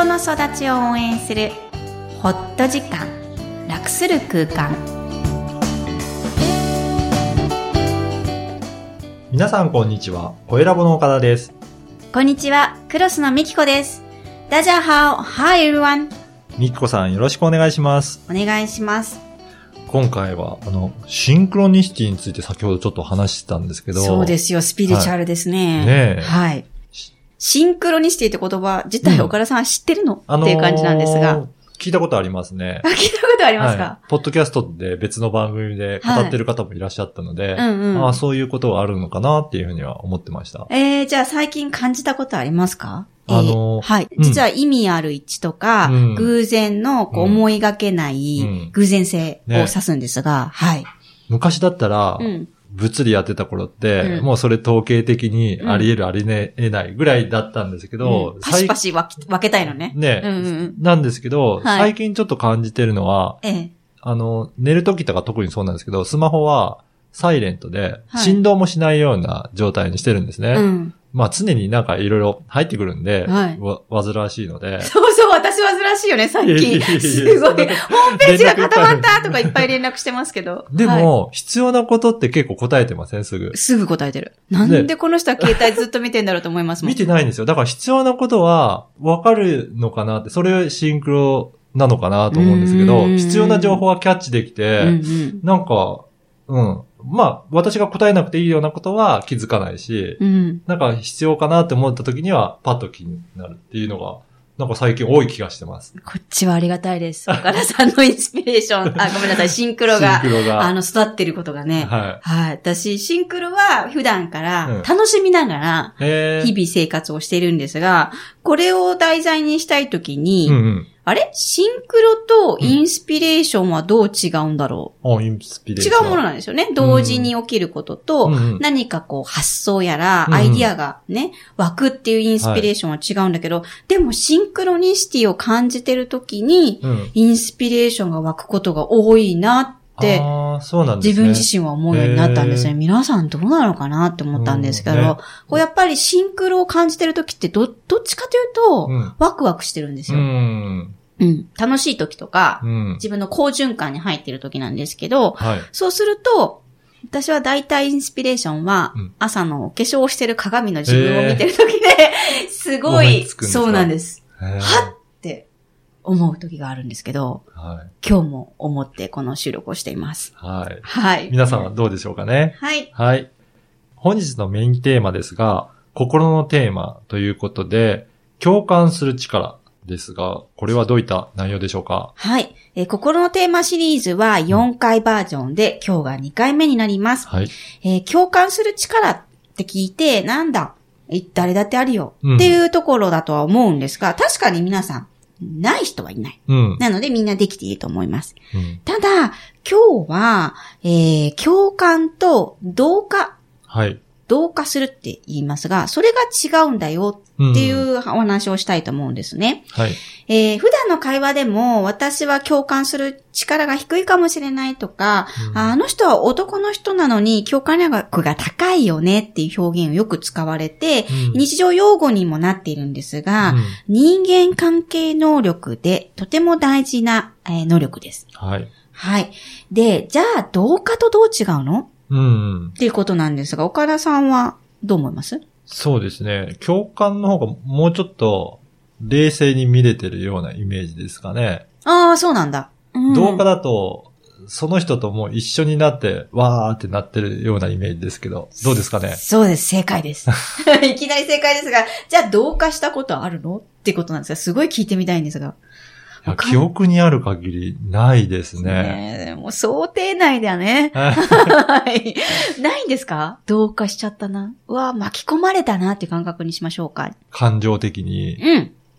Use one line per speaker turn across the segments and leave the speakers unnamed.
人の育ちを応援するホット時間楽する空間
皆さんこんにちは。小ラボの岡田です。
こんにちはクロスのみきこですダジャハオ Hi everyone
みきこさんよろしくお願いします。
お願いします
今回は、あの、シンクロニシティについて先ほどちょっと話してたんですけど。
そうですよスピリチュアルですね、
ねえ
はいシンクロニシティって言葉自体
うん
岡田さんは知ってるの、
あのー
っていう感じなんですが。
聞いたことありますね
あ。聞いたことありますか、
はい。ポッドキャストで別の番組で語ってる方もいらっしゃったので、
うんうん
ああそういうことがあるのかなっていうふうには思ってました。
えー、じゃあ最近感じたことありますか？
あのー
えーはい。
うん
実は意味ある位置とか、
うん
偶然の思いがけない
うん
偶然性を
ね
指すんですが、はい。
昔だったら、
うん。
物理やってた頃って、
うん。
もうそれ統計的にあり得るあり得ないぐらいだったんですけど、
うん。パシパシ分けたいのね。
ね、
うんうんうん。
なんですけど、
はい。
最近ちょっと感じてるのは、
ええ。
あの、寝る時とか特にそうなんですけど、スマホはサイレントで、
はい
振動もしないような状態にしてるんですね。
うん。
まあ常になんかいろいろ入ってくるんで、
はい
わ煩わしいので。
そうそう、私煩わしいよね、最近。
いやいやいや
すごい。ホームページが固まったとかいっぱい連絡してますけど。
で
はい
も、必要なことって結構答えてませんすぐ。
すぐ答えてる。なんでこの人は携帯ずっと見てんだろうと思いますもん。
見てないんですよ。だから必要なことはわかるのかなって、それシンクロなのかなと思うんですけど、
うん
必要な情報はキャッチできて、
うんうん。
なんか、うん。まあ、私が答えなくていいようなことは気づかないし、
うん。
なんか必要かなって思った時にはパッと気になるっていうのが、なんか最近多い気がしてます。
こっちはありがたいです。岡田さんのインスピレーション、あ、ごめんなさい、シンクロが
ロが。
あの、育ってることがね。
は
はい。私、シンクロは普段か
うん
ら楽しみながら、日々生活をしているんですが、これを題材にしたいときに、
うんうん。
あれ？シンクロとインスピレーションはどう違うんだろ
お、インスピ
う、
レーション。
違うものなんですよね。同時に起きることと、
うんうん
何かこう発想やら
うん
アイディアがね、湧くっていうインスピレーションは違うんだけど、でもシンクロニシティを感じてるときに、
うん。
インスピレーションが湧くことが多いなって、
ああ、そうなんですね。
自分自身は思うようになったんですね。皆さんどうなのかなって思ったんですけど、
うんね
こうやっぱりシンクロを感じてる時ってど、どっちかというと、
うん
ワクワクしてるんです
う
よ。
ん。
うん。楽しい時とか、
うん。
自分の好循環に入ってる時なんですけど、
はい。
そうすると、私は大体インスピレーションは
うん、
朝のお化粧をしてる鏡の自分を見てる時で、すご
思
いそうなんです。
へー
はっって思う時があるんですけど、
はい。
今日も思ってこの収録をしています。
はい。
はい。
皆さんはどうでしょうかね？
はい。
はい。本日のメインテーマですが、心のテーマということで、共感する力ですが、これはどういった内容でしょうか？
はい。えー心のテーマシリーズは4回バージョンで、今日が2回目になります。
はい。
えー共感する力って聞いて、なんだえ誰だってあるよ、
うん
っていうところだとは思うんですが、確かに皆さん、ない人はいない。
うん。
なのでみんなできていると思います。
うん
ただ、今日は、えー共感と同化、
はい。
同化するって言いますが、それが違うんだよっていうお話をしたいと思うんですね。
はい。
えー普段の会話でも私は共感する力が低いかもしれないとか、
うん
ああの人は男の人なのに共感力が高いよねっていう表現をよく使われて、
うん
日常用語にもなっているんですが、
うん
人間関係能力でとても大事な、えー能力です。
はい。
はい。で、じゃあ同化とどう違うの？
うん。
っていうことなんですが、岡田さんはどう思います？
そうですね。共感の方がもうちょっと冷静に見れてるようなイメージですかね。
ああ、そうなんだ。うん
動画だと、その人ともう一緒になって、わーってなってるようなイメージですけど、どうですかね？
そうです、正解です。いきなり正解ですが、じゃあ同化したことあるの？ってことなんですが、すごい聞いてみたいんですが。
いや記憶にある限りないですね。
ねえもう想定内だね。
は
はい。ないんですか？同化しちゃったな。うわ巻き込まれたなって感覚にしましょうか。
感情的に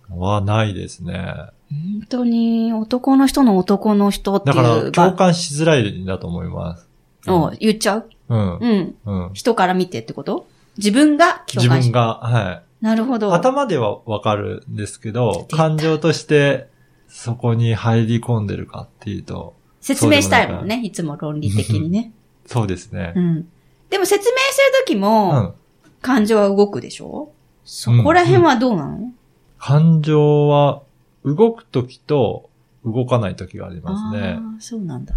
うん。
はないですね。
本当に男の人の男の人っていう。
だから共
ば
感しづらいんだと思います。
お言っちゃう？
うん。
うん。
うん。
人から見てってこと？自分が共感し
自分が、は
なるほど。
い。頭ではわかるんですけど、感情としてそこに入り込んでるかっていうと、
説明したいもんね。いつも論理的にね。
そうですね
う。ん。でも説明するとき
う
も、
ん。
感情は動くでしょ？そこら辺はどうなの、
感情は動くときと動かないときがありますね。
ああ、そうなんだ。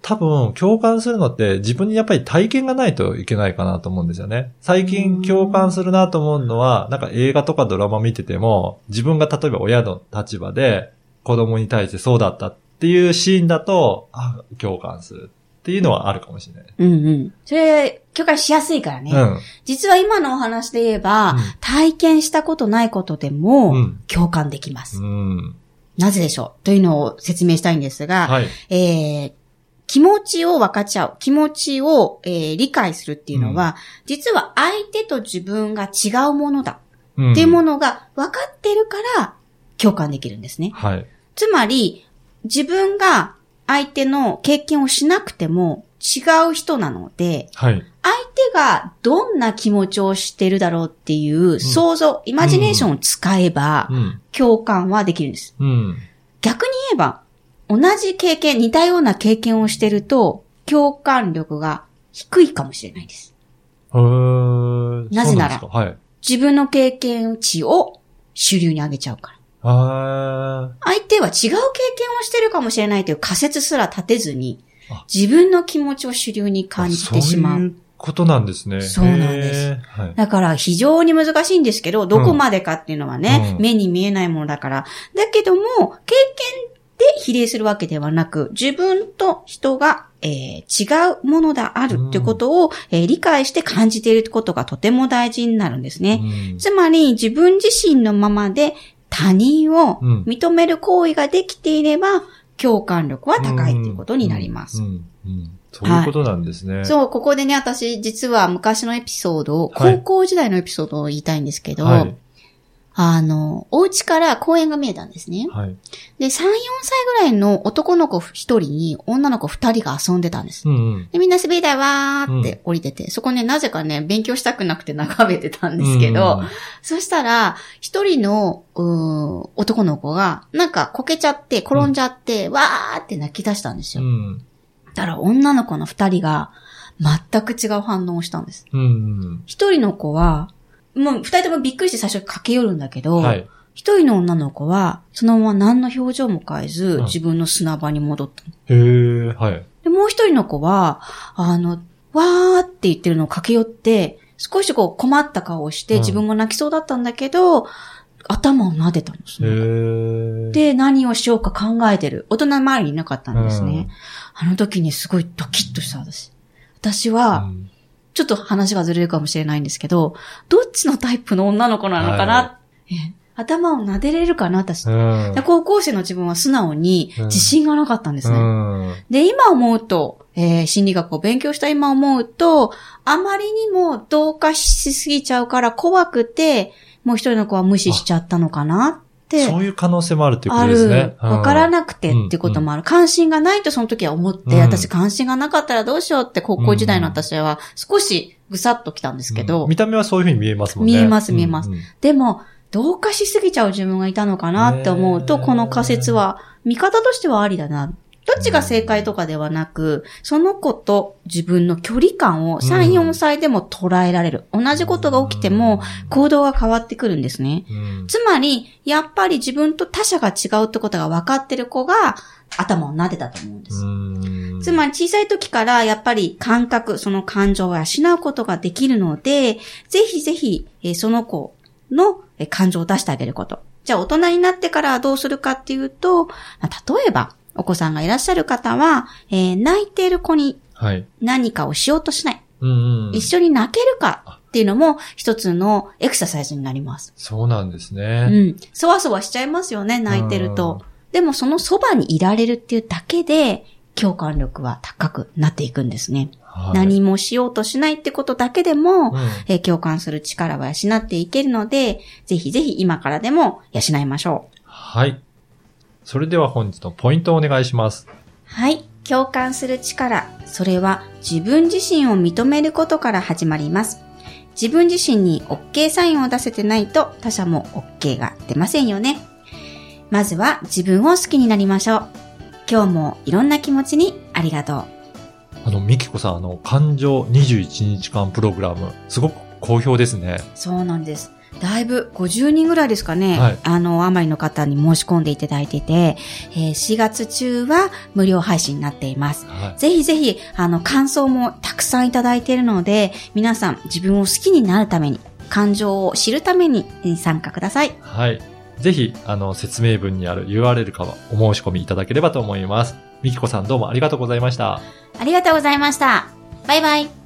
多分、共感するのって自分にやっぱり体験がないといけないかなと思うんですよね。最近共感するなと思うのは、なんか映画とかドラマ見てても、自分が例えば親の立場で子供に対してそうだったっていうシーンだと、あ、共感するっていうのはあるかもしれない。
うんうん。それ、共感しやすいからね。
うん。
実は今のお話で言えば、
うん
体験したことないことでも
うん。
共感できます。
うん。
なぜでしょう？というのを説明したいんですが、
はい。
えー気持ちを分かち合う。気持ちを、えー理解するっていうのは、実は相手と自分が違うものだ
うん
っていうものが分かってるから共感できるんですね。
はい。
つまり、自分が相手の経験をしなくても違う人なので、
はい。
相手がどんな気持ちをしてるだろうっていう想像、イマジネーションを使えば
うん。
共感はできるんです。
うん。
逆に言えば、同じ経験、似たような経験をしてると、共感力が低いかもしれないです。なぜなら
はい。
自分の経験値を主流に上げちゃうから。
あ
相手は違う経験をしてるかもしれないという仮説すら立てずに
あ、
自分の気持ちを主流に感じてしま。
そうことなんですね。
そうなんです。だから非常に難しいんですけど、どこまでかっていうのはね、
うん
目に見えないものだから。だけども、経験で比例するわけではなく、自分と人が、えー違うものであるっていうことを、えー理解して感じていることがとても大事になるんですね。
うん
つまり自分自身のままで他人を
うん
認める行為ができていれば、共感力は高いということになります。
そういうことなんですね。
そう、ここでね、私、実は昔のエピソードを、
はい
高校時代のエピソードを言いたいんですけど、
はい。
あの、お家から公園が見えたんですね。
はい。
で、3、4歳ぐらいの男の子1人に女の子2人が遊んでたんです。
うんうん。
で、みんな滑り台わーって降りてて、そこね、なぜかね、勉強したくなくて眺めてたんですけど、そしたら、一人の、男の子が、なんかこけちゃって、転んじゃって、わーって泣き出したんですよ。
うん。
だから女の子の二人が、全く違う反応をしたんです。
うんうん。
一人の子は、もう二人ともびっくりして最初駆け寄るんだけど、
はい。
一人の女の子は、そのまま何の表情も変えず、
うん
自分の砂場に戻ったの。
へえ、はい。
で、もう一人の子は、あの、わーって言ってるのを駆け寄って、少しこう困った顔をして、
うん
自分も泣きそうだったんだけど、頭を撫でたんです
へ
ね。
え。、
で、何をしようか考えてる。大人周りにいなかったんですね。あの時にすごいドキッとした私。私は、
うん
ちょっと話がずれるかもしれないんですけど、どっちのタイプの女の子なのかな、
は
え頭を撫でれるかな？私、
うん。
で高校生の自分は素直に
うん。
自信がなかったんですね。
うん。
で、今思うと、えー心理学を勉強した今思うと、あまりにも同化しすぎちゃうから怖くて、もう一人の子は無視しちゃったのかな？
そういう可能性もあるっていうこ
あ
とですね
る。。わから
い。
なくてってこともある。関心がないとその時は思って、
うん
私関心がなかったらどうしようって高校時代の私は少しぐさっと来たんですけど、
うん見た目はそういうふうに見えますもんね。
見えます見えますでも、同化しすぎちゃう自分がいたのかなって思うと、この仮説は、見方としてはありだな。どっちが正解とかではなく、その子と自分の距離感を3、
うん
4歳でも捉えられる。同じことが起きても、行動が変わってくるんですね。
うん
つまり、やっぱり自分と他者が違うってことが分かってる子が頭を撫でたと思うんです。
うん
つまり小さい時からやっぱり感覚、その感情を養うことができるので、ぜひぜひ、えーその子のえー感情を出してあげること。じゃあ大人になってからどうするかっていうと、まあ例えばお子さんがいらっしゃる方は、えー泣いている子に
はい。
何かをしようとしない。
うんうん
一緒に泣けるかっていうのも一つのエクササイズになります。
そうなんです
う
ね。
ん。そわそわしちゃいますよね、泣いてると。でもそのそばにいられるっていうだけで、共感力は高くなっていくんですね。
はい
何もしようとしないってことだけでも、
うん
えー共感する力は養っていけるので、ぜひぜひ今からでも養いましょう。
はい。それでは本日のポイントをお願いします。
はい。共感する力。それは自分自身を認めることから始まります。自分自身に OK サインを出せてないと他者も OK が出ませんよね。まずは自分を好きになりましょう。今日もいろんな気持ちにありがとう。
あの、ミキコさん、あの、感情21日間プログラム、すごく好評ですね。
そうなんです。だいぶ50人ぐらいですかね、
はい
あの、あまりの方に申し込んでいただいてて、えー4月中は無料配信になっています。
はい。
ぜひぜひ、あの、感想もたくさんいただいているので、皆さん自分を好きになるために、感情を知るためにえー参加ください。
はい。ぜひ、あの、説明文にある URL からお申し込みいただければと思います。みきこさんどうもありがとうございました。
ありがとうございました。バイバイ。